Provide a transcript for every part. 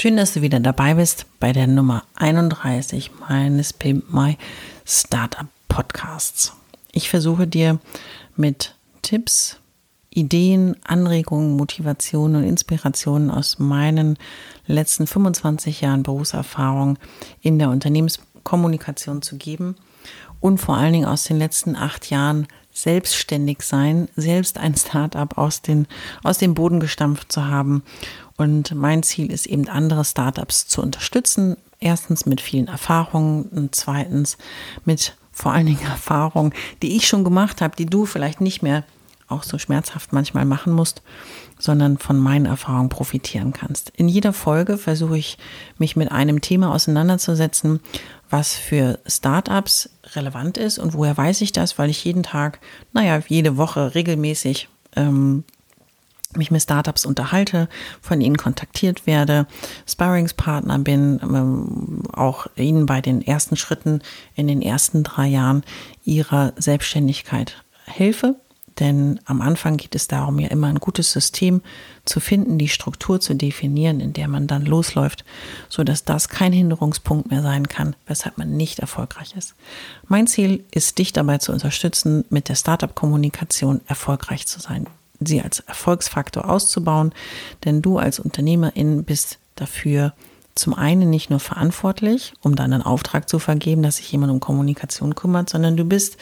Schön, dass du wieder dabei bist bei der Nummer 31 meines Pimp My Startup Podcasts. Ich versuche dir mit Tipps, Ideen, Anregungen, Motivationen und Inspirationen aus meinen letzten 25 Jahren Berufserfahrung in der Unternehmenskommunikation zu geben und vor allen Dingen aus den letzten acht Jahren selbstständig sein, selbst ein Startup aus, den, aus dem Boden gestampft zu haben. Und mein Ziel ist eben, andere Startups zu unterstützen. Erstens mit vielen Erfahrungen und zweitens mit vor allen Dingen Erfahrungen, die ich schon gemacht habe, die du vielleicht nicht mehr auch so schmerzhaft manchmal machen musst, sondern von meinen Erfahrungen profitieren kannst. In jeder Folge versuche ich, mich mit einem Thema auseinanderzusetzen, was für Startups relevant ist. Und woher weiß ich das? Weil ich jeden Tag, naja, jede Woche regelmäßig ähm, mich mit Startups unterhalte, von ihnen kontaktiert werde, Sparringspartner bin, ähm, auch ihnen bei den ersten Schritten in den ersten drei Jahren ihrer Selbstständigkeit helfe denn am Anfang geht es darum, ja immer ein gutes System zu finden, die Struktur zu definieren, in der man dann losläuft, so dass das kein Hinderungspunkt mehr sein kann, weshalb man nicht erfolgreich ist. Mein Ziel ist, dich dabei zu unterstützen, mit der Startup-Kommunikation erfolgreich zu sein, sie als Erfolgsfaktor auszubauen, denn du als Unternehmerin bist dafür zum einen nicht nur verantwortlich, um dann einen Auftrag zu vergeben, dass sich jemand um Kommunikation kümmert, sondern du bist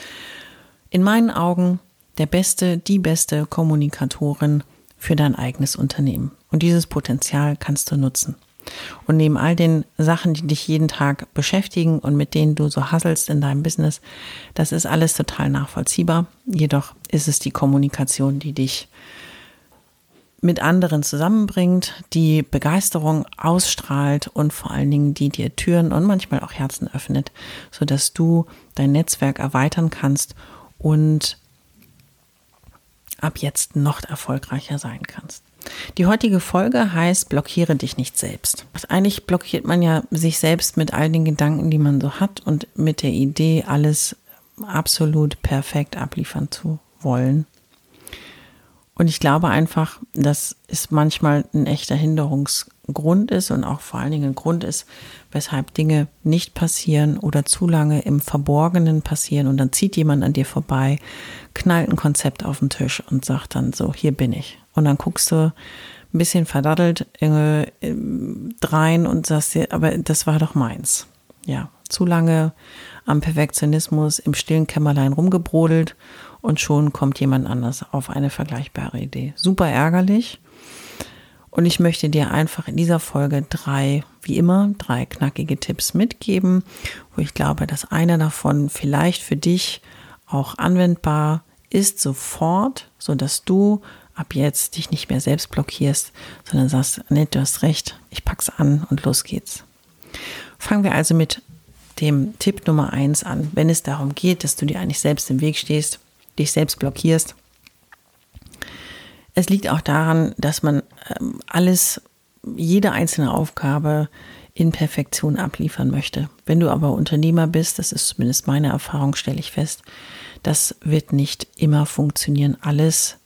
in meinen Augen der beste, die beste Kommunikatorin für dein eigenes Unternehmen. Und dieses Potenzial kannst du nutzen. Und neben all den Sachen, die dich jeden Tag beschäftigen und mit denen du so hasselst in deinem Business, das ist alles total nachvollziehbar. Jedoch ist es die Kommunikation, die dich mit anderen zusammenbringt, die Begeisterung ausstrahlt und vor allen Dingen die dir Türen und manchmal auch Herzen öffnet, sodass du dein Netzwerk erweitern kannst und ab jetzt noch erfolgreicher sein kannst. Die heutige Folge heißt Blockiere dich nicht selbst. Eigentlich blockiert man ja sich selbst mit all den Gedanken, die man so hat und mit der Idee, alles absolut perfekt abliefern zu wollen. Und ich glaube einfach, dass es manchmal ein echter Hinderungsgrund ist und auch vor allen Dingen ein Grund ist, weshalb Dinge nicht passieren oder zu lange im Verborgenen passieren und dann zieht jemand an dir vorbei, knallt ein Konzept auf den Tisch und sagt dann so, hier bin ich. Und dann guckst du ein bisschen verdattelt äh, drein und sagst dir, aber das war doch meins. Ja, zu lange am Perfektionismus im stillen Kämmerlein rumgebrodelt und schon kommt jemand anders auf eine vergleichbare Idee. Super ärgerlich. Und ich möchte dir einfach in dieser Folge drei, wie immer, drei knackige Tipps mitgeben, wo ich glaube, dass einer davon vielleicht für dich auch anwendbar ist sofort, so dass du ab jetzt dich nicht mehr selbst blockierst, sondern sagst, nee, du hast recht, ich pack's an und los geht's. Fangen wir also mit dem Tipp Nummer eins an, wenn es darum geht, dass du dir eigentlich selbst im Weg stehst, dich selbst blockierst. Es liegt auch daran, dass man alles, jede einzelne Aufgabe in Perfektion abliefern möchte. Wenn du aber Unternehmer bist, das ist zumindest meine Erfahrung, stelle ich fest, das wird nicht immer funktionieren, alles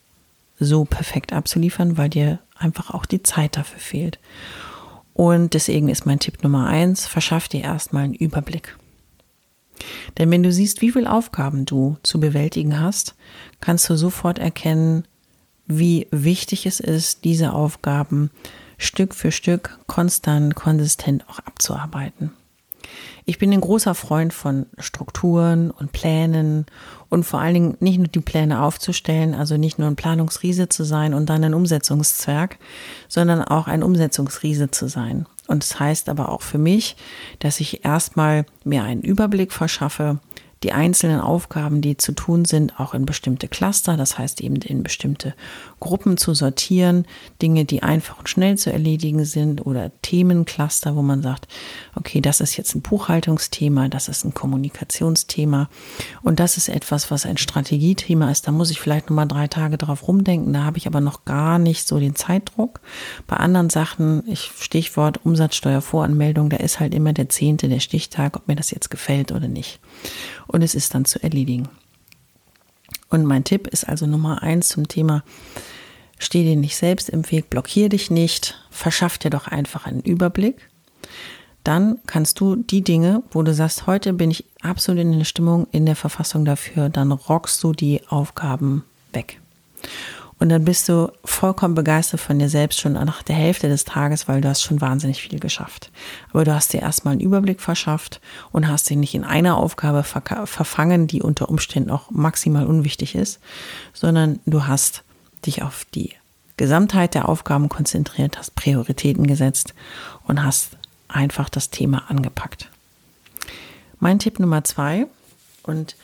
so perfekt abzuliefern, weil dir einfach auch die Zeit dafür fehlt. Und deswegen ist mein Tipp Nummer eins, verschaff dir erstmal einen Überblick. Denn wenn du siehst, wie viele Aufgaben du zu bewältigen hast, kannst du sofort erkennen, wie wichtig es ist, diese Aufgaben Stück für Stück konstant, konsistent auch abzuarbeiten. Ich bin ein großer Freund von Strukturen und Plänen und vor allen Dingen nicht nur die Pläne aufzustellen, also nicht nur ein Planungsriese zu sein und dann ein Umsetzungszwerg, sondern auch ein Umsetzungsriese zu sein. Und das heißt aber auch für mich, dass ich erstmal mir einen Überblick verschaffe, die einzelnen Aufgaben, die zu tun sind, auch in bestimmte Cluster, das heißt eben in bestimmte Gruppen zu sortieren, Dinge, die einfach und schnell zu erledigen sind oder Themencluster, wo man sagt, okay, das ist jetzt ein Buchhaltungsthema, das ist ein Kommunikationsthema und das ist etwas, was ein Strategiethema ist. Da muss ich vielleicht nochmal drei Tage drauf rumdenken, da habe ich aber noch gar nicht so den Zeitdruck. Bei anderen Sachen, ich Stichwort Umsatzsteuervoranmeldung, da ist halt immer der zehnte der Stichtag, ob mir das jetzt gefällt oder nicht und es ist dann zu erledigen. Und mein Tipp ist also Nummer eins zum Thema, steh dir nicht selbst im Weg, blockier dich nicht, verschaff dir doch einfach einen Überblick. Dann kannst du die Dinge, wo du sagst, heute bin ich absolut in der Stimmung, in der Verfassung dafür, dann rockst du die Aufgaben weg. Und dann bist du vollkommen begeistert von dir selbst schon nach der Hälfte des Tages, weil du hast schon wahnsinnig viel geschafft. Aber du hast dir erstmal einen Überblick verschafft und hast dich nicht in einer Aufgabe ver verfangen, die unter Umständen auch maximal unwichtig ist, sondern du hast dich auf die Gesamtheit der Aufgaben konzentriert, hast Prioritäten gesetzt und hast einfach das Thema angepackt. Mein Tipp Nummer zwei, und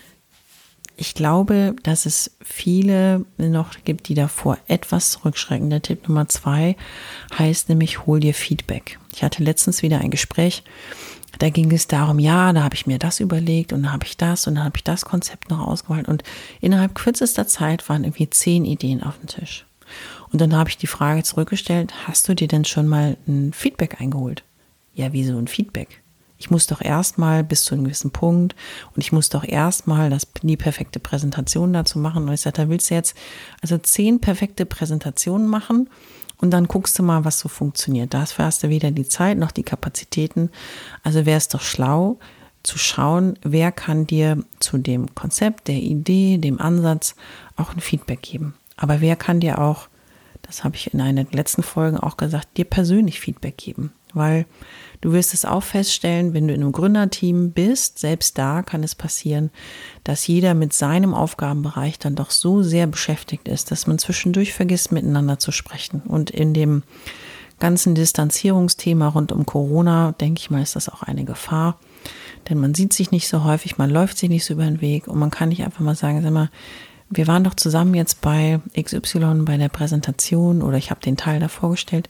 ich glaube, dass es viele noch gibt, die davor etwas zurückschrecken. Der Tipp Nummer zwei heißt nämlich, hol dir Feedback. Ich hatte letztens wieder ein Gespräch, da ging es darum, ja, da habe ich mir das überlegt und dann habe ich das und dann habe ich das Konzept noch ausgewählt und innerhalb kürzester Zeit waren irgendwie zehn Ideen auf dem Tisch. Und dann habe ich die Frage zurückgestellt, hast du dir denn schon mal ein Feedback eingeholt? Ja, wieso ein Feedback? Ich muss doch erstmal bis zu einem gewissen Punkt und ich muss doch erstmal die perfekte Präsentation dazu machen. Und ich sagte, da willst du jetzt also zehn perfekte Präsentationen machen und dann guckst du mal, was so funktioniert. Dafür hast du weder die Zeit noch die Kapazitäten. Also wäre es doch schlau zu schauen, wer kann dir zu dem Konzept, der Idee, dem Ansatz auch ein Feedback geben. Aber wer kann dir auch, das habe ich in einer letzten Folge auch gesagt, dir persönlich Feedback geben. Weil Du wirst es auch feststellen, wenn du in einem Gründerteam bist, selbst da kann es passieren, dass jeder mit seinem Aufgabenbereich dann doch so sehr beschäftigt ist, dass man zwischendurch vergisst, miteinander zu sprechen. Und in dem ganzen Distanzierungsthema rund um Corona, denke ich mal, ist das auch eine Gefahr. Denn man sieht sich nicht so häufig, man läuft sich nicht so über den Weg und man kann nicht einfach mal sagen, sag mal, wir waren doch zusammen jetzt bei XY bei der Präsentation oder ich habe den Teil da vorgestellt.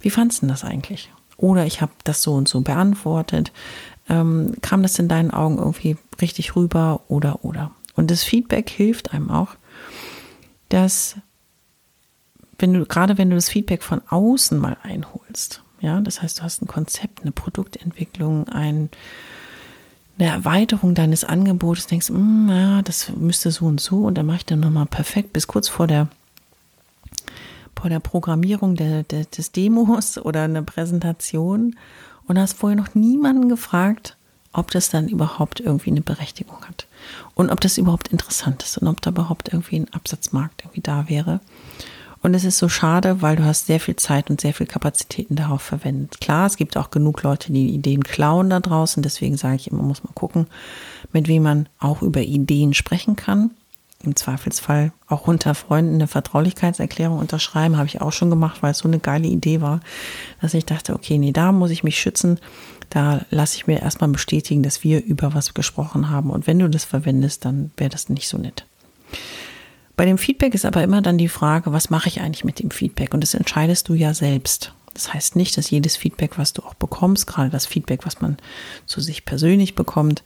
Wie fandest du das eigentlich? Oder ich habe das so und so beantwortet. Ähm, kam das in deinen Augen irgendwie richtig rüber oder oder? Und das Feedback hilft einem auch, dass wenn du, gerade wenn du das Feedback von außen mal einholst, ja, das heißt, du hast ein Konzept, eine Produktentwicklung, ein, eine Erweiterung deines Angebotes, denkst, mm, ja, das müsste so und so und dann mache ich dann nochmal perfekt bis kurz vor der vor der Programmierung der, der, des Demos oder eine Präsentation und hast vorher noch niemanden gefragt, ob das dann überhaupt irgendwie eine Berechtigung hat und ob das überhaupt interessant ist und ob da überhaupt irgendwie ein Absatzmarkt irgendwie da wäre. Und es ist so schade, weil du hast sehr viel Zeit und sehr viel Kapazitäten darauf verwendet. Klar, es gibt auch genug Leute, die Ideen klauen da draußen. Deswegen sage ich immer, muss man gucken, mit wem man auch über Ideen sprechen kann im Zweifelsfall auch unter Freunden eine Vertraulichkeitserklärung unterschreiben. Habe ich auch schon gemacht, weil es so eine geile Idee war, dass ich dachte, okay, nee, da muss ich mich schützen. Da lasse ich mir erstmal bestätigen, dass wir über was gesprochen haben. Und wenn du das verwendest, dann wäre das nicht so nett. Bei dem Feedback ist aber immer dann die Frage, was mache ich eigentlich mit dem Feedback? Und das entscheidest du ja selbst. Das heißt nicht, dass jedes Feedback, was du auch bekommst, gerade das Feedback, was man zu sich persönlich bekommt,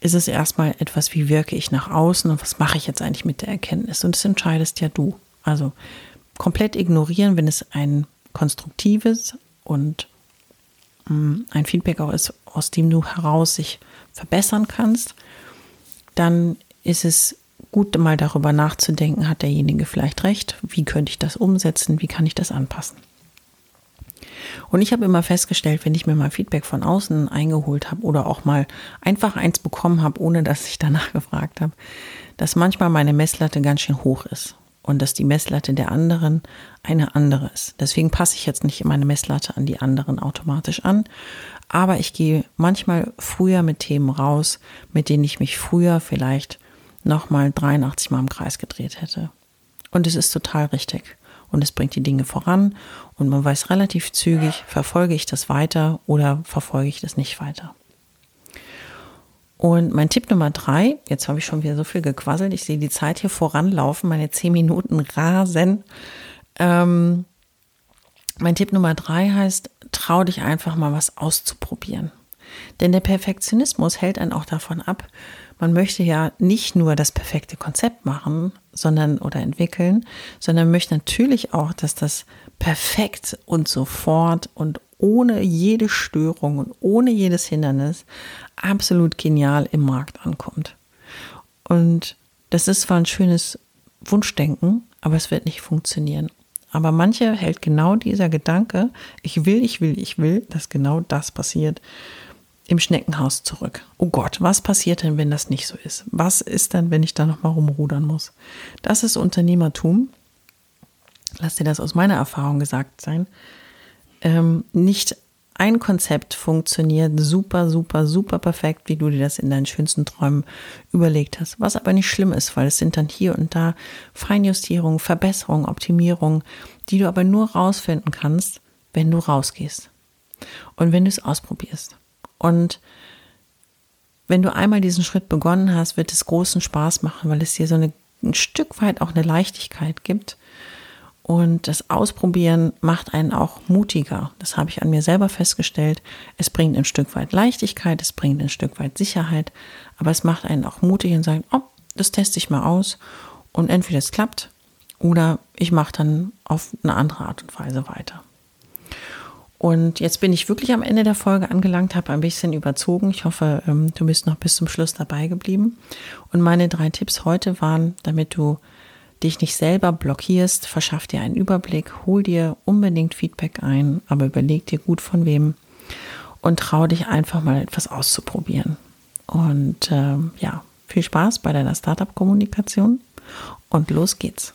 ist es erstmal etwas, wie wirke ich nach außen und was mache ich jetzt eigentlich mit der Erkenntnis? Und das entscheidest ja du. Also komplett ignorieren, wenn es ein konstruktives und mm, ein Feedback auch ist, aus dem du heraus sich verbessern kannst, dann ist es gut, mal darüber nachzudenken, hat derjenige vielleicht recht, wie könnte ich das umsetzen, wie kann ich das anpassen. Und ich habe immer festgestellt, wenn ich mir mal Feedback von außen eingeholt habe oder auch mal einfach eins bekommen habe, ohne dass ich danach gefragt habe, dass manchmal meine Messlatte ganz schön hoch ist. und dass die Messlatte der anderen eine andere ist. Deswegen passe ich jetzt nicht meine Messlatte an die anderen automatisch an, aber ich gehe manchmal früher mit Themen raus, mit denen ich mich früher vielleicht nochmal 83 Mal im Kreis gedreht hätte. Und es ist total richtig. Und es bringt die Dinge voran und man weiß relativ zügig, verfolge ich das weiter oder verfolge ich das nicht weiter. Und mein Tipp Nummer drei, jetzt habe ich schon wieder so viel gequasselt, ich sehe die Zeit hier voranlaufen, meine zehn Minuten rasen. Ähm, mein Tipp Nummer drei heißt, trau dich einfach mal was auszuprobieren. Denn der Perfektionismus hält einen auch davon ab. Man möchte ja nicht nur das perfekte Konzept machen, sondern oder entwickeln, sondern möchte natürlich auch, dass das perfekt und sofort und ohne jede Störung und ohne jedes Hindernis absolut genial im Markt ankommt. Und das ist zwar ein schönes Wunschdenken, aber es wird nicht funktionieren. Aber manche hält genau dieser Gedanke, ich will, ich will, ich will, dass genau das passiert, im Schneckenhaus zurück. Oh Gott, was passiert denn, wenn das nicht so ist? Was ist denn, wenn ich da nochmal rumrudern muss? Das ist Unternehmertum. Lass dir das aus meiner Erfahrung gesagt sein. Ähm, nicht ein Konzept funktioniert super, super, super perfekt, wie du dir das in deinen schönsten Träumen überlegt hast. Was aber nicht schlimm ist, weil es sind dann hier und da Feinjustierungen, Verbesserungen, Optimierungen, die du aber nur rausfinden kannst, wenn du rausgehst und wenn du es ausprobierst. Und wenn du einmal diesen Schritt begonnen hast, wird es großen Spaß machen, weil es dir so eine, ein Stück weit auch eine Leichtigkeit gibt und das Ausprobieren macht einen auch mutiger. Das habe ich an mir selber festgestellt. Es bringt ein Stück weit Leichtigkeit, es bringt ein Stück weit Sicherheit, aber es macht einen auch mutig und sagt, oh, das teste ich mal aus. Und entweder es klappt oder ich mache dann auf eine andere Art und Weise weiter. Und jetzt bin ich wirklich am Ende der Folge angelangt, habe ein bisschen überzogen. Ich hoffe, ähm, du bist noch bis zum Schluss dabei geblieben. Und meine drei Tipps heute waren, damit du dich nicht selber blockierst, verschaff dir einen Überblick, hol dir unbedingt Feedback ein, aber überleg dir gut von wem und trau dich einfach mal etwas auszuprobieren. Und äh, ja, viel Spaß bei deiner Startup-Kommunikation und los geht's.